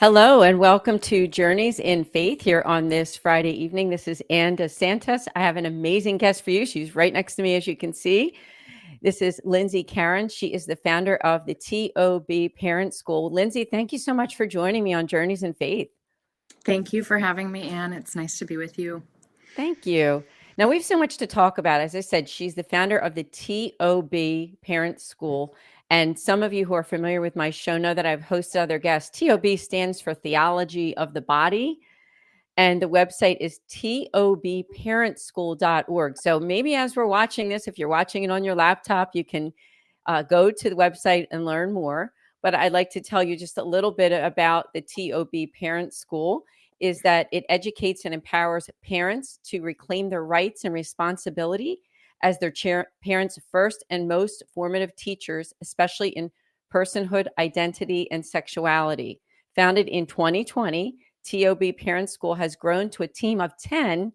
Hello and welcome to Journeys in Faith here on this Friday evening. This is Anne DeSantis. I have an amazing guest for you. She's right next to me, as you can see. This is Lindsay Caron. She is the founder of the TOB Parent School. Lindsay, thank you so much for joining me on Journeys in Faith. Thank you for having me, Anne. It's nice to be with you. Thank you. Now, we have so much to talk about. As I said, she's the founder of the TOB Parent School. And some of you who are familiar with my show know that I've hosted other guests. TOB stands for Theology of the Body. And the website is tobparentschool.org. So maybe as we're watching this, if you're watching it on your laptop, you can uh, go to the website and learn more. But I'd like to tell you just a little bit about the TOB Parent School is that it educates and empowers parents to reclaim their rights and responsibility as their chair, parents' first and most formative teachers, especially in personhood, identity, and sexuality. Founded in 2020, TOB Parent School has grown to a team of 10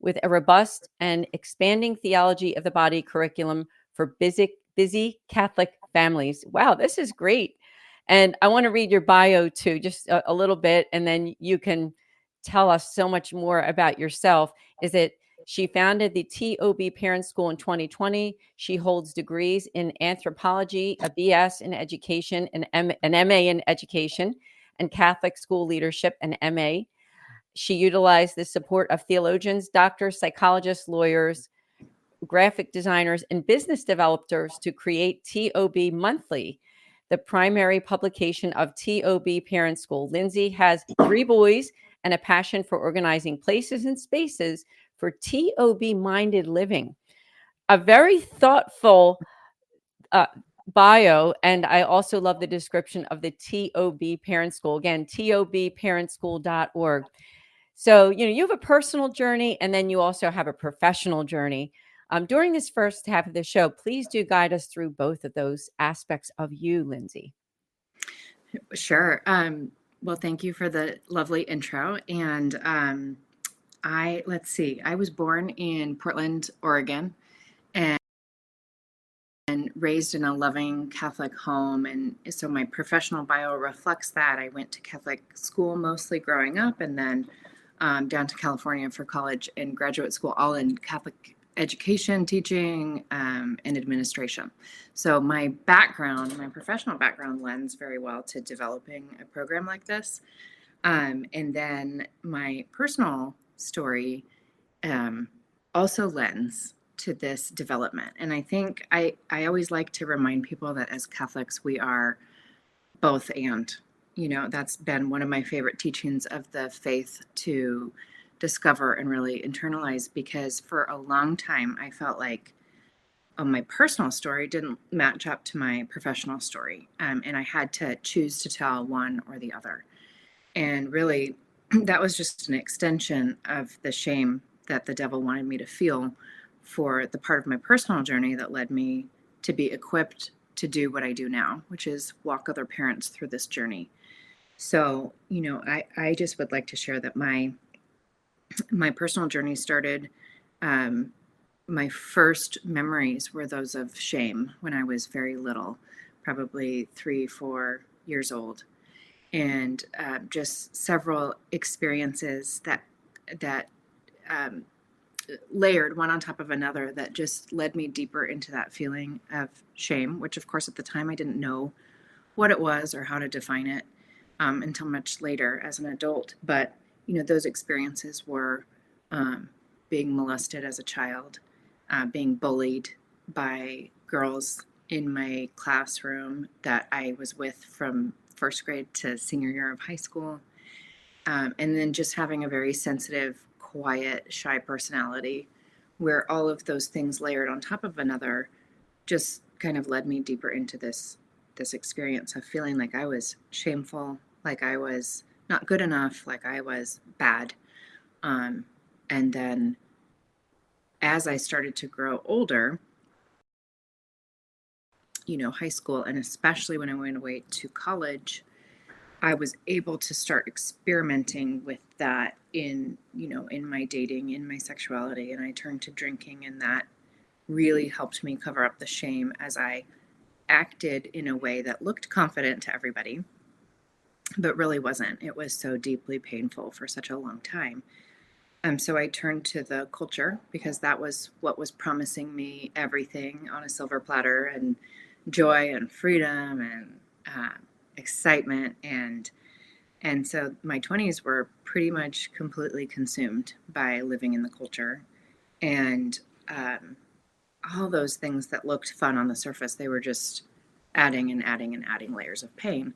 with a robust and expanding theology of the body curriculum for busy, busy Catholic families. Wow, this is great. And I want to read your bio too, just a, a little bit, and then you can tell us so much more about yourself. Is it she founded the TOB Parent School in 2020. She holds degrees in anthropology, a BS in education, an, M- an MA in education, and Catholic school leadership, an MA. She utilized the support of theologians, doctors, psychologists, lawyers, graphic designers, and business developers to create TOB Monthly, the primary publication of TOB Parent School. Lindsay has three boys and a passion for organizing places and spaces for TOB minded living. A very thoughtful uh, bio. And I also love the description of the TOB Parent School. Again, tobparentschool.org. So, you know, you have a personal journey and then you also have a professional journey. Um, during this first half of the show, please do guide us through both of those aspects of you, Lindsay. Sure. Um, well, thank you for the lovely intro. And um, I let's see. I was born in Portland, Oregon, and and raised in a loving Catholic home. And so my professional bio reflects that. I went to Catholic school mostly growing up, and then um, down to California for college and graduate school, all in Catholic education, teaching, um, and administration. So my background, my professional background, lends very well to developing a program like this. Um, and then my personal story um, also lends to this development. And I think I, I always like to remind people that as Catholics, we are both and. You know, that's been one of my favorite teachings of the faith to discover and really internalize because for a long time I felt like oh, my personal story didn't match up to my professional story. Um, and I had to choose to tell one or the other. And really, that was just an extension of the shame that the devil wanted me to feel for the part of my personal journey that led me to be equipped to do what I do now, which is walk other parents through this journey. So, you know, I, I just would like to share that my my personal journey started um, my first memories were those of shame when I was very little, probably three, four years old. And uh, just several experiences that that um, layered one on top of another that just led me deeper into that feeling of shame which of course at the time i didn't know what it was or how to define it um, until much later as an adult. But you know those experiences were um, being molested as a child uh, being bullied by girls in my classroom that i was with from first grade to senior year of high school. Um, and then just having a very sensitive, quiet, shy personality, where all of those things layered on top of another just kind of led me deeper into this this experience of feeling like I was shameful, like I was not good enough, like I was bad. Um, and then as I started to grow older, you know, high school and especially when I went away to college, I was able to start experimenting with that in, you know, in my dating, in my sexuality. And I turned to drinking, and that really helped me cover up the shame as I acted in a way that looked confident to everybody. But really wasn't. It was so deeply painful for such a long time. Um, so I turned to the culture because that was what was promising me everything on a silver platter and joy and freedom and uh, excitement and and so my 20s were pretty much completely consumed by living in the culture and um, all those things that looked fun on the surface they were just adding and adding and adding layers of pain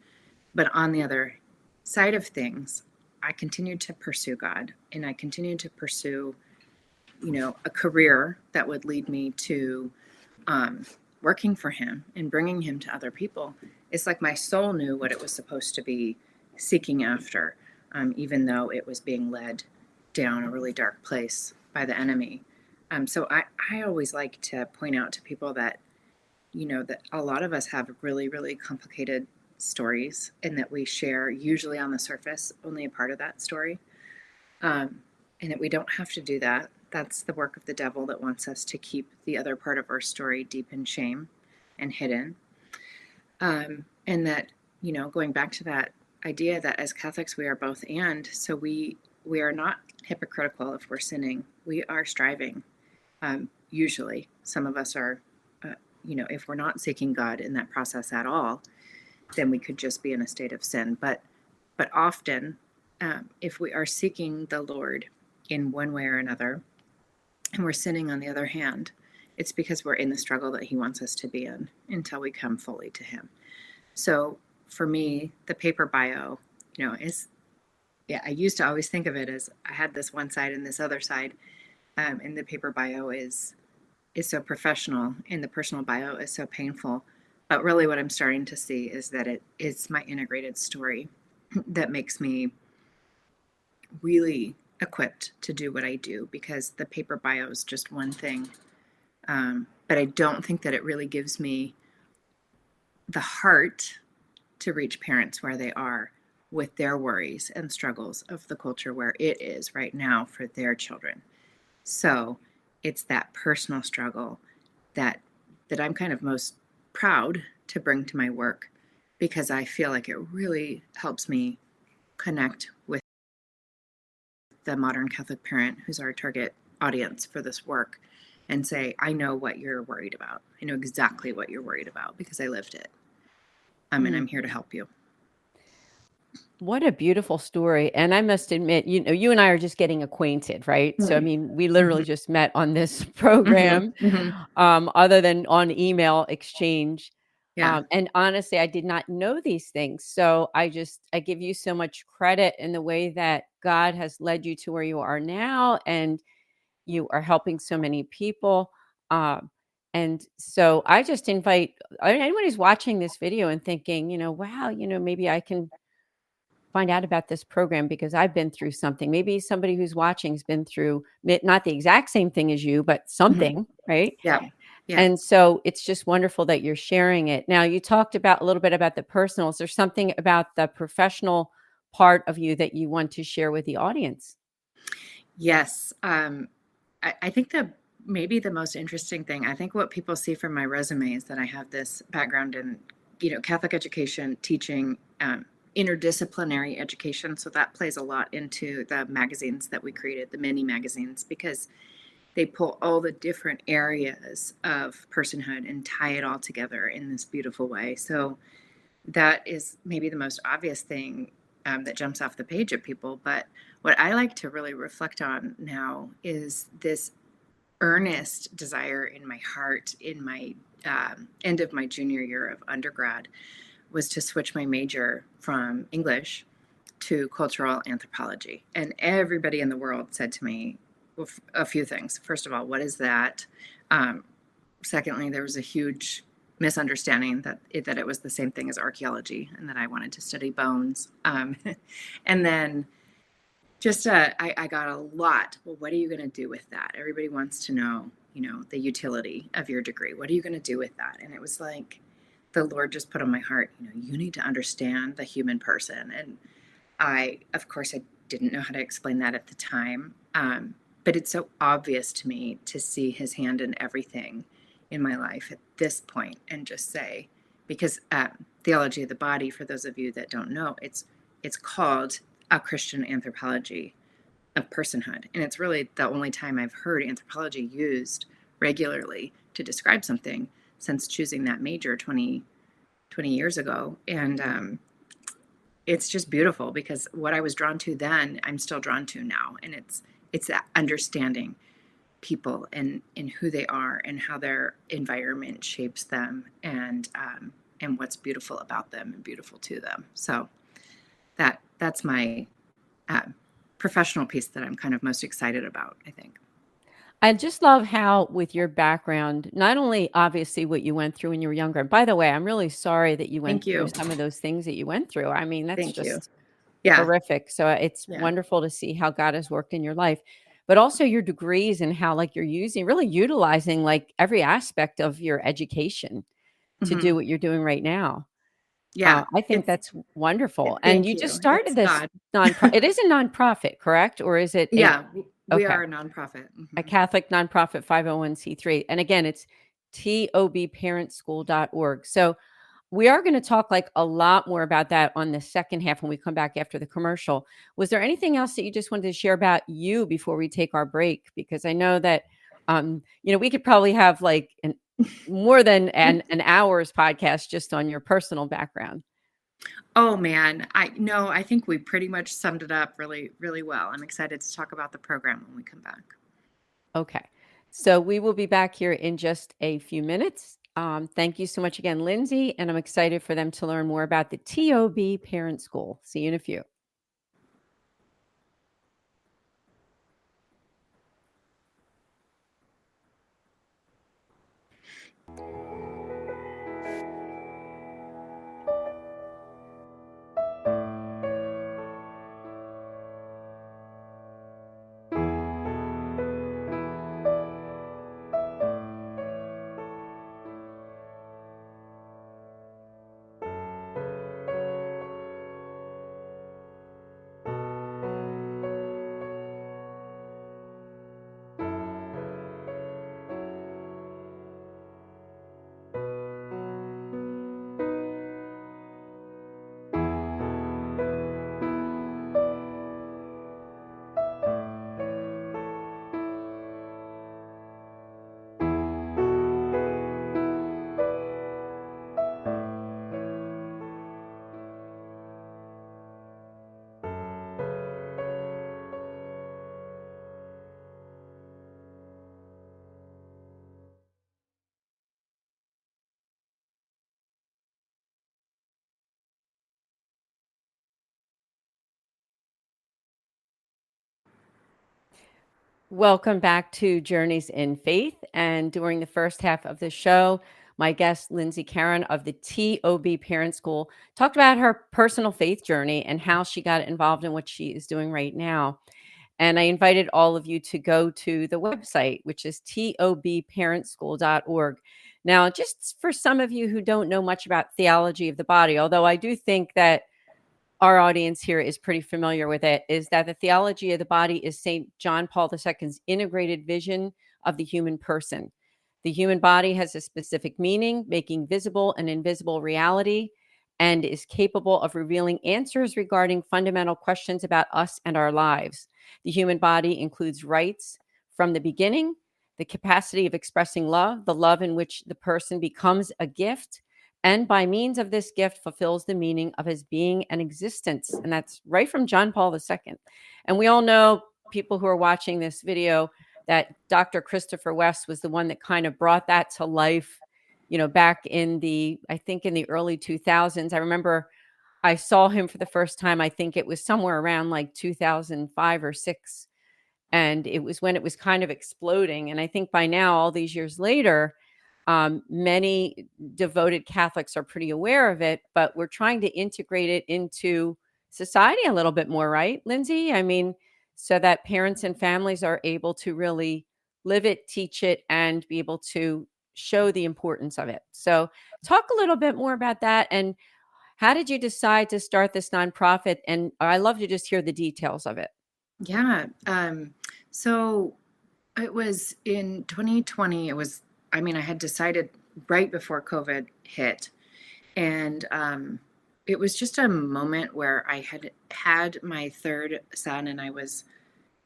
but on the other side of things i continued to pursue god and i continued to pursue you know a career that would lead me to um, working for him and bringing him to other people. It's like my soul knew what it was supposed to be seeking after um, even though it was being led down a really dark place by the enemy. Um, so I, I always like to point out to people that you know that a lot of us have really really complicated stories and that we share usually on the surface only a part of that story um, and that we don't have to do that that's the work of the devil that wants us to keep the other part of our story deep in shame and hidden. Um, and that, you know, going back to that idea that as Catholics we are both and, so we we are not hypocritical if we're sinning. We are striving. Um, usually, some of us are, uh, you know, if we're not seeking God in that process at all, then we could just be in a state of sin. But but often, um, if we are seeking the Lord in one way or another, and we're sinning on the other hand, it's because we're in the struggle that he wants us to be in until we come fully to him. So for me, the paper bio, you know, is yeah, I used to always think of it as I had this one side and this other side. Um, and the paper bio is is so professional and the personal bio is so painful. But really what I'm starting to see is that it is my integrated story that makes me really equipped to do what I do because the paper bio is just one thing. Um, but I don't think that it really gives me the heart to reach parents where they are with their worries and struggles of the culture where it is right now for their children. So it's that personal struggle that that I'm kind of most proud to bring to my work because I feel like it really helps me connect with the modern Catholic parent who's our target audience for this work and say, I know what you're worried about. I know exactly what you're worried about because I lived it. Um, mm. And I'm here to help you. What a beautiful story. And I must admit, you know, you and I are just getting acquainted, right? Mm-hmm. So, I mean, we literally mm-hmm. just met on this program, mm-hmm. mm-hmm. um, other than on email exchange. Yeah. Um, and honestly, I did not know these things. So I just, I give you so much credit in the way that God has led you to where you are now and you are helping so many people. Um, and so I just invite anyone who's watching this video and thinking, you know, wow, you know, maybe I can find out about this program because I've been through something. Maybe somebody who's watching has been through not the exact same thing as you, but mm-hmm. something, mm-hmm. right? Yeah. Yeah. And so it's just wonderful that you're sharing it. Now, you talked about a little bit about the personal. Is there something about the professional part of you that you want to share with the audience? Yes. Um, I, I think that maybe the most interesting thing, I think what people see from my resume is that I have this background in, you know, Catholic education, teaching, um, interdisciplinary education. So that plays a lot into the magazines that we created, the mini magazines, because they pull all the different areas of personhood and tie it all together in this beautiful way. So that is maybe the most obvious thing um, that jumps off the page at people. But what I like to really reflect on now is this earnest desire in my heart in my um, end of my junior year of undergrad was to switch my major from English to cultural anthropology. And everybody in the world said to me, a few things. First of all, what is that? Um, secondly, there was a huge misunderstanding that it, that it was the same thing as archaeology and that I wanted to study bones. Um, and then just uh, I, I got a lot. Well, what are you going to do with that? Everybody wants to know, you know, the utility of your degree. What are you going to do with that? And it was like the Lord just put on my heart, you know, you need to understand the human person. And I, of course, I didn't know how to explain that at the time. Um, but it's so obvious to me to see his hand in everything in my life at this point and just say because um, theology of the body for those of you that don't know it's it's called a Christian anthropology of personhood. And it's really the only time I've heard anthropology used regularly to describe something since choosing that major 20, 20 years ago. And um, it's just beautiful because what I was drawn to then, I'm still drawn to now. And it's it's that understanding people and and who they are and how their environment shapes them and um, and what's beautiful about them and beautiful to them. So that that's my uh, professional piece that I'm kind of most excited about. I think. I just love how, with your background, not only obviously what you went through when you were younger. And by the way, I'm really sorry that you went Thank through you. some of those things that you went through. I mean, that's Thank you. just Yeah. horrific. So uh, it's Yeah. wonderful to see how God has worked in your life, but also your degrees and how, like, you're using, really utilizing, like, every aspect of your education to Mhm. do what you're doing right now. Yeah. Uh, I think that's wonderful. thank and you, you. just started It's this non it is a nonprofit, correct? Or is it a, Yeah. W- We are a nonprofit. a Mhm. Catholic nonprofit 501c3? And again, it's tobparentschool.org. So we are going to talk like a lot more about that on the second half when we come back after the commercial. Was there anything else that you just wanted to share about you before we take our break? Because I know that um, you know, we could probably have like an more than an, an hour's podcast just on your personal background. Oh man, I no, I think we pretty much summed it up really, really well. I'm excited to talk about the program when we come back. Okay. So we will be back here in just a few minutes. Um, thank you so much again, Lindsay. And I'm excited for them to learn more about the TOB Parent School. See you in a few. Welcome back to Journeys in Faith. And during the first half of the show, my guest, Lindsay Caron of the TOB Parent School, talked about her personal faith journey and how she got involved in what she is doing right now. And I invited all of you to go to the website, which is tobparentschool.org. Now, just for some of you who don't know much about theology of the body, although I do think that our audience here is pretty familiar with it, is that the theology of the body is St. John Paul II's integrated vision of the human person. The human body has a specific meaning, making visible and invisible reality, and is capable of revealing answers regarding fundamental questions about us and our lives. The human body includes rights from the beginning, the capacity of expressing love, the love in which the person becomes a gift, and by means of this gift fulfills the meaning of his being and existence. And that's right from John Paul II. And we all know, people who are watching this video, that Dr. Christopher West was the one that kind of brought that to life, you know, back in the, I think in the early 2000s. I remember I saw him for the first time, I think it was somewhere around like 2005 or six. And it was when it was kind of exploding. And I think by now, all these years later, um, many devoted Catholics are pretty aware of it, but we're trying to integrate it into society a little bit more, right, Lindsay? I mean, so that parents and families are able to really live it, teach it, and be able to show the importance of it. So, talk a little bit more about that. And how did you decide to start this nonprofit? And I love to just hear the details of it. Yeah. Um, so it was in 2020. It was, I mean, I had decided right before COVID hit. And um, it was just a moment where I had had my third son, and I was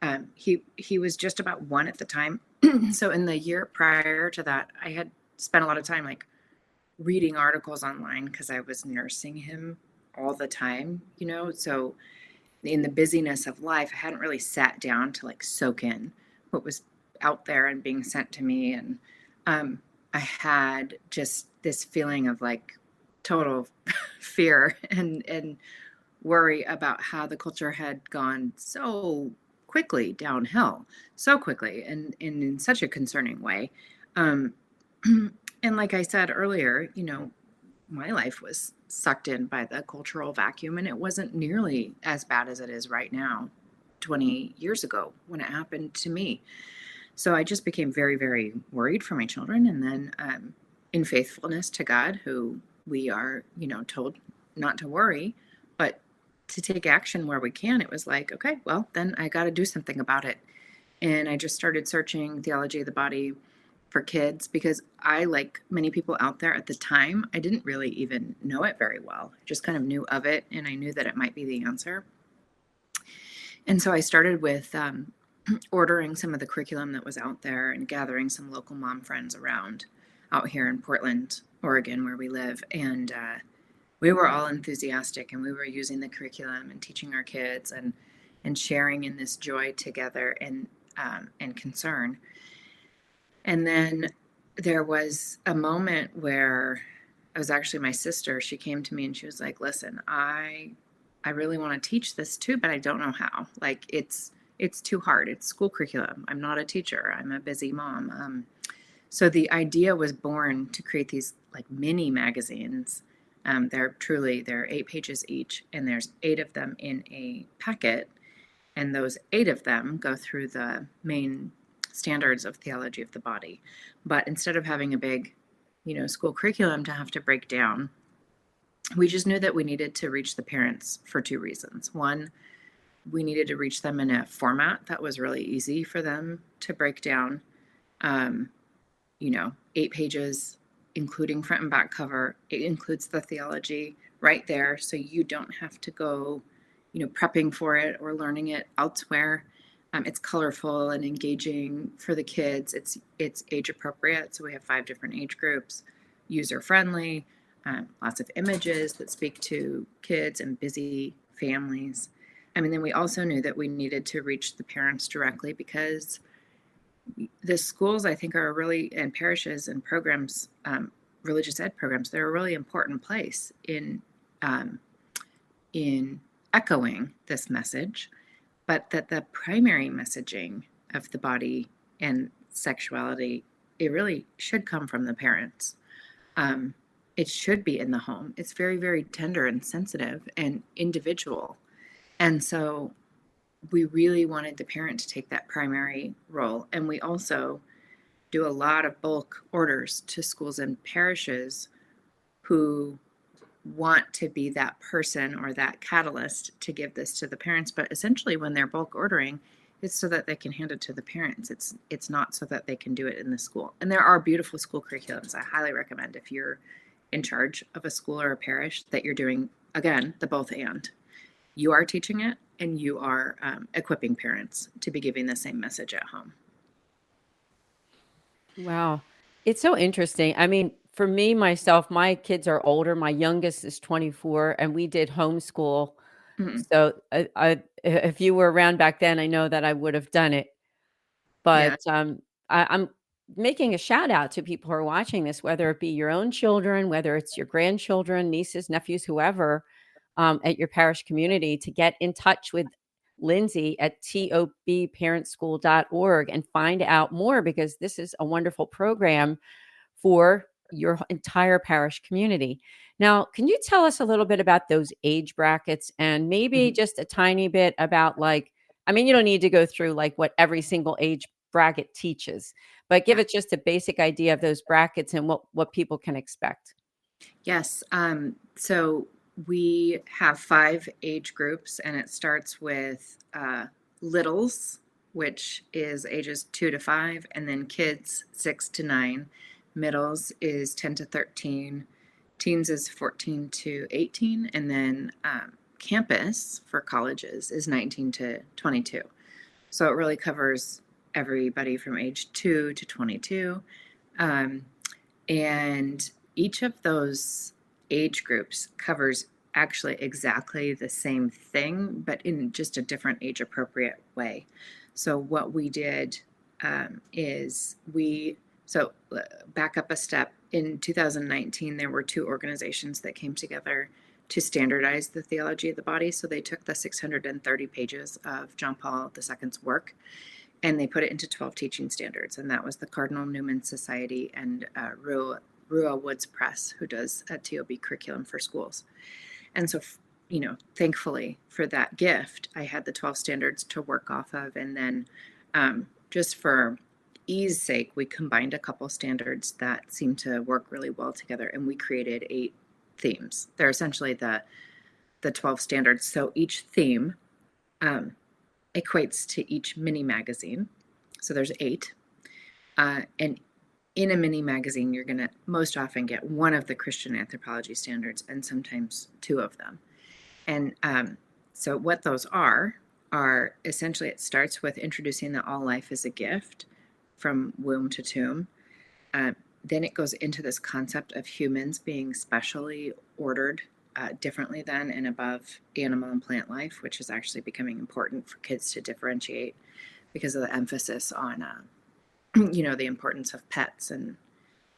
um, he he was just about one at the time. so in the year prior to that, I had spent a lot of time like reading articles online because I was nursing him all the time, you know. So in the busyness of life, I hadn't really sat down to like soak in what was out there and being sent to me. And um, I had just this feeling of like total fear and and worry about how the culture had gone so quickly downhill, so quickly, and, and in such a concerning way. Um, and like I said earlier, you know, my life was sucked in by the cultural vacuum and it wasn't nearly as bad as it is right now 20 years ago when it happened to me so i just became very very worried for my children and then um, in faithfulness to god who we are you know told not to worry but to take action where we can it was like okay well then i got to do something about it and i just started searching theology of the body for kids because I, like many people out there at the time, I didn't really even know it very well. Just kind of knew of it and I knew that it might be the answer. And so I started with um, ordering some of the curriculum that was out there and gathering some local mom friends around out here in Portland, Oregon, where we live. And uh, we were all enthusiastic and we were using the curriculum and teaching our kids and and sharing in this joy together and um, and concern and then there was a moment where it was actually my sister. She came to me and she was like, "Listen, I I really want to teach this too, but I don't know how. Like it's it's too hard. It's school curriculum. I'm not a teacher. I'm a busy mom." Um, so the idea was born to create these like mini magazines. Um, they're truly they're eight pages each, and there's eight of them in a packet, and those eight of them go through the main standards of theology of the body. But instead of having a big, you know, school curriculum to have to break down, we just knew that we needed to reach the parents for two reasons. One, we needed to reach them in a format that was really easy for them to break down. Um, you know, eight pages, including front and back cover. It includes the theology right there, so you don't have to go, you know, prepping for it or learning it elsewhere. Um, it's colorful and engaging for the kids. It's it's age appropriate, so we have five different age groups, user friendly, um, lots of images that speak to kids and busy families. I mean, then we also knew that we needed to reach the parents directly because the schools, I think, are really and parishes and programs, um, religious ed programs, they're a really important place in um, in echoing this message but that the primary messaging of the body and sexuality it really should come from the parents. Um, it should be in the home. It's very very tender and sensitive and individual and so we really wanted the parent to take that primary role. And we also do a lot of bulk orders to schools and parishes who want to be that person or that catalyst to give this to the parents. But essentially when they're bulk ordering it's so that they can hand it to the parents. It's it's not so that they can do it in the school. And there are beautiful school curriculums. I highly recommend if you're in charge of a school or a parish that you're doing again the both and you are teaching it and you are um, equipping parents to be giving the same message at home wow it's so interesting i mean for me myself, my kids are older. My youngest is 24, and we did homeschool. Mm-hmm. So, I, I, if you were around back then, I know that I would have done it. But yeah. um, I, I'm making a shout out to people who are watching this, whether it be your own children, whether it's your grandchildren, nieces, nephews, whoever, um, at your parish community, to get in touch with Lindsay at tobparentschool.org and find out more because this is a wonderful program for your entire parish community. Now, can you tell us a little bit about those age brackets and maybe mm-hmm. just a tiny bit about like, I mean, you don't need to go through like what every single age bracket teaches, but give it just a basic idea of those brackets and what what people can expect. Yes. Um, so we have five age groups, and it starts with uh, littles, which is ages two to five, and then kids six to nine middles is 10 to 13 Teens is 14 to 18, and then um, campus for colleges is 19 to 22. So it really covers everybody from age 2 to 22. Um, and each of those age groups covers actually exactly the same thing, but in just a different age appropriate way. So, what we did um, is we, so uh, back up a step. In 2019, there were two organizations that came together to standardize the theology of the body. So, they took the 630 pages of John Paul II's work and they put it into 12 teaching standards. And that was the Cardinal Newman Society and uh, Ruah Woods Press, who does a TOB curriculum for schools. And so, you know, thankfully for that gift, I had the 12 standards to work off of. And then um, just for ease sake, we combined a couple standards that seemed to work really well together and we created eight themes. They're essentially the the 12 standards. So each theme um, equates to each mini magazine. So there's eight. Uh, and in a mini magazine, you're going to most often get one of the Christian anthropology standards and sometimes two of them. And um, so, what those are, are essentially it starts with introducing that all life is a gift from womb to tomb. Uh, then it goes into this concept of humans being specially ordered uh, differently than and above animal and plant life, which is actually becoming important for kids to differentiate because of the emphasis on uh, you know the importance of pets and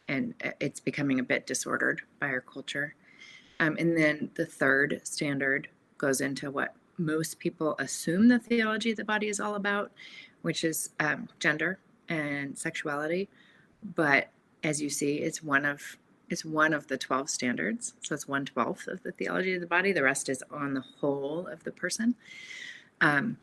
and it's becoming a bit disordered by our culture. Um, and then the third standard goes into what most people assume the theology of the body is all about which is um, gender and sexuality. But as you see it's one of it's one of the 12 standards. So it's one twelfth of the theology of the body. The rest is on the whole of the person. Um,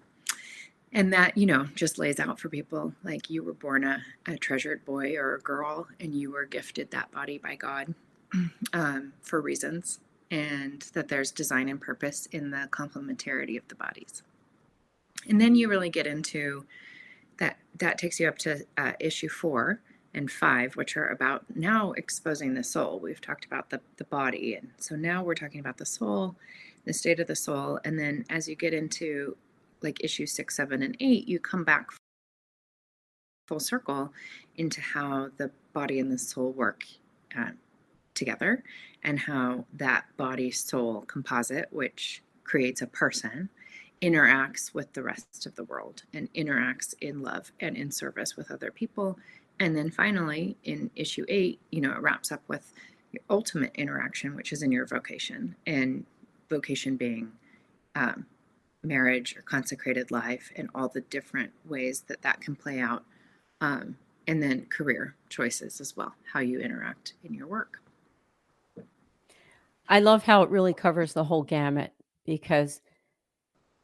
and that you know just lays out for people like you were born a, a treasured boy or a girl and you were gifted that body by god um, for reasons and that there's design and purpose in the complementarity of the bodies. And then you really get into that that takes you up to uh, issue four and five which are about now exposing the soul. We've talked about the, the body and so now we're talking about the soul the state of the soul. And then as you get into like issue six, seven, and eight, you come back full circle into how the body and the soul work uh, together and how that body soul composite, which creates a person, interacts with the rest of the world and interacts in love and in service with other people. And then finally, in issue eight, you know, it wraps up with your ultimate interaction, which is in your vocation, and vocation being um, marriage or consecrated life and all the different ways that that can play out. Um, and then career choices as well, how you interact in your work. I love how it really covers the whole gamut because,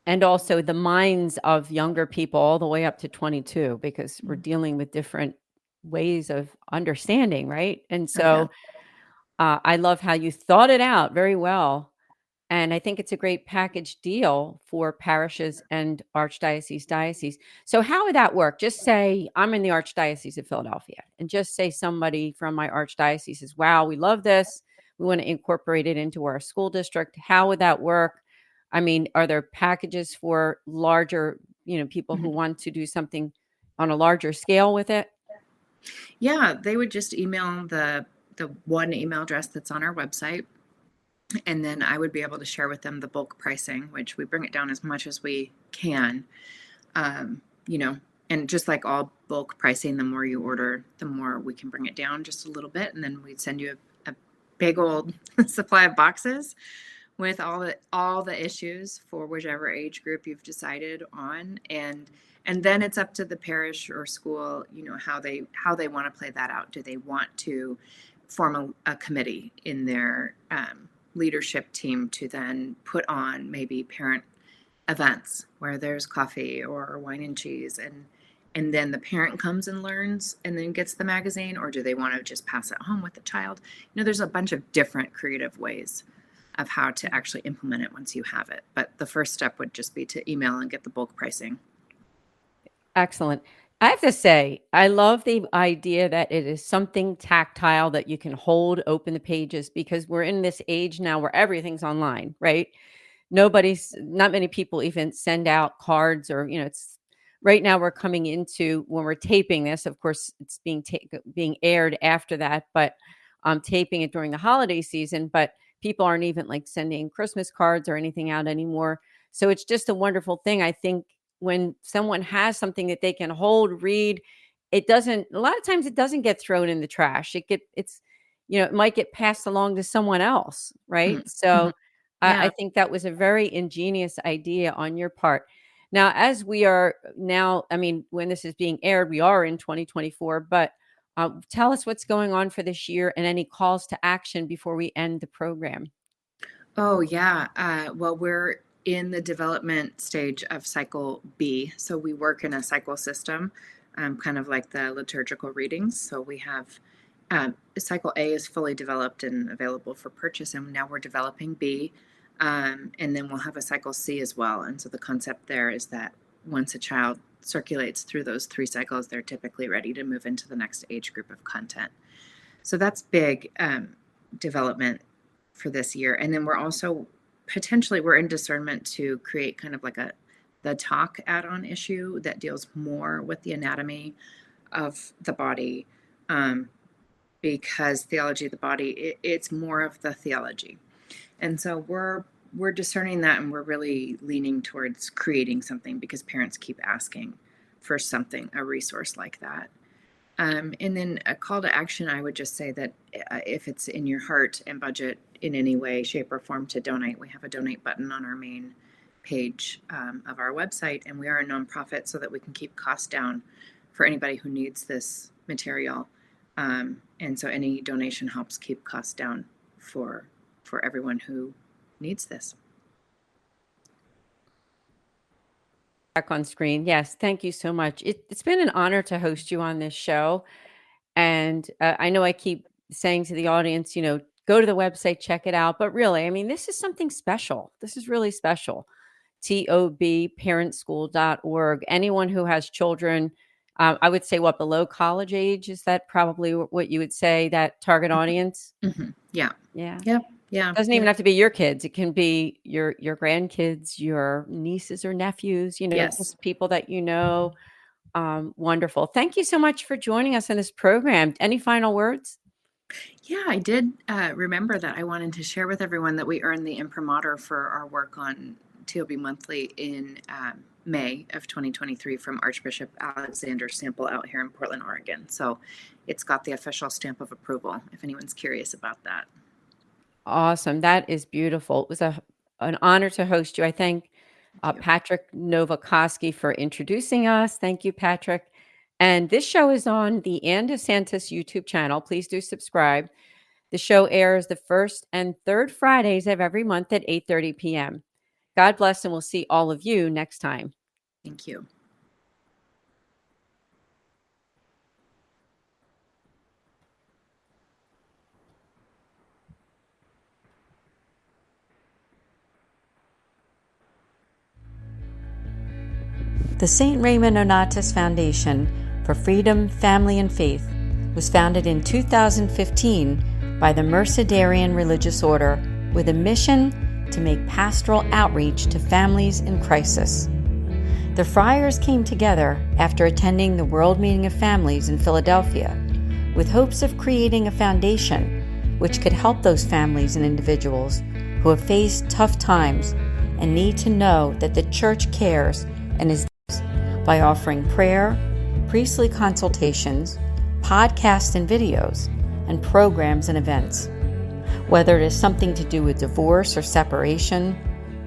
and also the minds of younger people all the way up to 22, because we're mm-hmm. dealing with different ways of understanding, right? And oh, so uh, I love how you thought it out very well and I think it's a great package deal for parishes and archdiocese diocese. So, how would that work? Just say I'm in the Archdiocese of Philadelphia, and just say somebody from my archdiocese says, Wow, we love this. We want to incorporate it into our school district. How would that work? I mean, are there packages for larger, you know, people mm-hmm. who want to do something on a larger scale with it? Yeah, they would just email the the one email address that's on our website and then I would be able to share with them the bulk pricing, which we bring it down as much as we can. Um, you know, and just like all bulk pricing, the more you order, the more we can bring it down just a little bit, and then we'd send you a, a big old supply of boxes with all the all the issues for whichever age group you've decided on, and and then it's up to the parish or school, you know, how they how they want to play that out. Do they want to form a, a committee in their um, leadership team to then put on maybe parent events where there's coffee or wine and cheese and and then the parent comes and learns and then gets the magazine or do they want to just pass it home with the child? You know there's a bunch of different creative ways of how to actually implement it once you have it. But the first step would just be to email and get the bulk pricing. Excellent I have to say, I love the idea that it is something tactile that you can hold, open the pages, because we're in this age now where everything's online, right? Nobody's, not many people even send out cards or, you know, it's right now we're coming into when we're taping this. Of course, it's being ta- being aired after that, but um, taping it during the holiday season. But people aren't even like sending Christmas cards or anything out anymore. So it's just a wonderful thing. I think when someone has something that they can hold, read, it doesn't a lot of times it doesn't get thrown in the trash. It get it's you know, it might get passed along to someone else, right? Mm-hmm. So Yeah. I, I think that was a very ingenious idea on your part. Now, as we are now, I mean, when this is being aired, we are in 2024, but uh, tell us what's going on for this year and any calls to action before we end the program. Oh, yeah. Uh, well, we're in the development stage of cycle B. So we work in a cycle system, um, kind of like the liturgical readings. So we have um, cycle A is fully developed and available for purchase, and now we're developing B. Um, and then we'll have a cycle C as well. And so the concept there is that once a child circulates through those three cycles, they're typically ready to move into the next age group of content. So that's big um, development for this year. And then we're also potentially we're in discernment to create kind of like a the talk add-on issue that deals more with the anatomy of the body um, because theology of the body it, it's more of the theology. And so we're we're discerning that and we're really leaning towards creating something because parents keep asking for something a resource like that um, and then a call to action i would just say that uh, if it's in your heart and budget in any way shape or form to donate we have a donate button on our main page um, of our website and we are a nonprofit so that we can keep costs down for anybody who needs this material um, and so any donation helps keep costs down for for everyone who needs this. Back on screen. Yes, thank you so much. It, has been an honor to host you on this show. And uh, I know I keep saying to the audience, you know, go to the website, check it out. But really, I mean, this is something special. This is really special. TOBparentschool.org. Anyone who has children, um, I would say what below college age is that probably what you would say that target audience? Mm-hmm. Yeah. Yeah. Yep. Yeah. It doesn't even have to be your kids. It can be your your grandkids, your nieces or nephews, you know, Yes. just people that you know. Um, wonderful. Thank you so much for joining us in this program. Any final words? Yeah, I did uh, remember that I wanted to share with everyone that we earned the imprimatur for our work on TOB Monthly in um, May of 2023 from Archbishop Alexander Sample out here in Portland, Oregon. So it's got the official stamp of approval if anyone's curious about that. Awesome. That is beautiful. It was a an honor to host you. I thank uh. Patrick Novecosky for introducing us. Thank you, Patrick. And this show is on the Anne DeSantis YouTube channel. Please do subscribe. The show airs the first and third Fridays of every month at 8:30 p.m. God bless, and we'll see all of you next time. Thank you. The St. Raymond Nonatus Foundation for Freedom, Family, and Faith was founded in 2015 by the Mercedarian Religious Order with a mission to make pastoral outreach to families in crisis. The friars came together after attending the World Meeting of Families in Philadelphia with hopes of creating a foundation which could help those families and individuals who have faced tough times and need to know that the church cares and is by offering prayer, priestly consultations, podcasts and videos, and programs and events. Whether it is something to do with divorce or separation,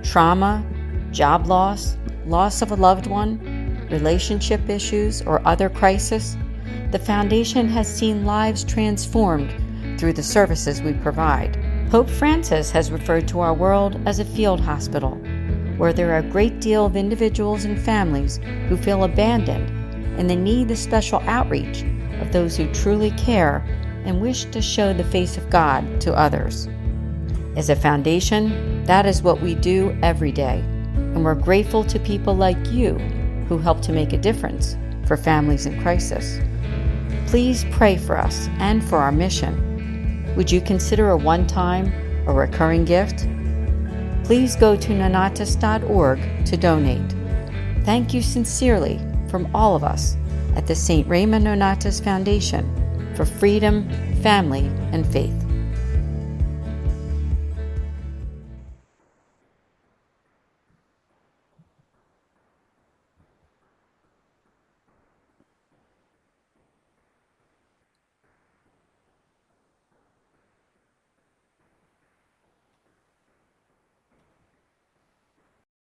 trauma, job loss, loss of a loved one, relationship issues, or other crisis, the Foundation has seen lives transformed through the services we provide. Pope Francis has referred to our world as a field hospital where there are a great deal of individuals and families who feel abandoned and they need the special outreach of those who truly care and wish to show the face of God to others. As a foundation, that is what we do every day, and we're grateful to people like you who help to make a difference for families in crisis. Please pray for us and for our mission. Would you consider a one time or recurring gift? Please go to nonatus.org to donate. Thank you sincerely from all of us at the St. Raymond Nonatus Foundation for freedom, family, and faith.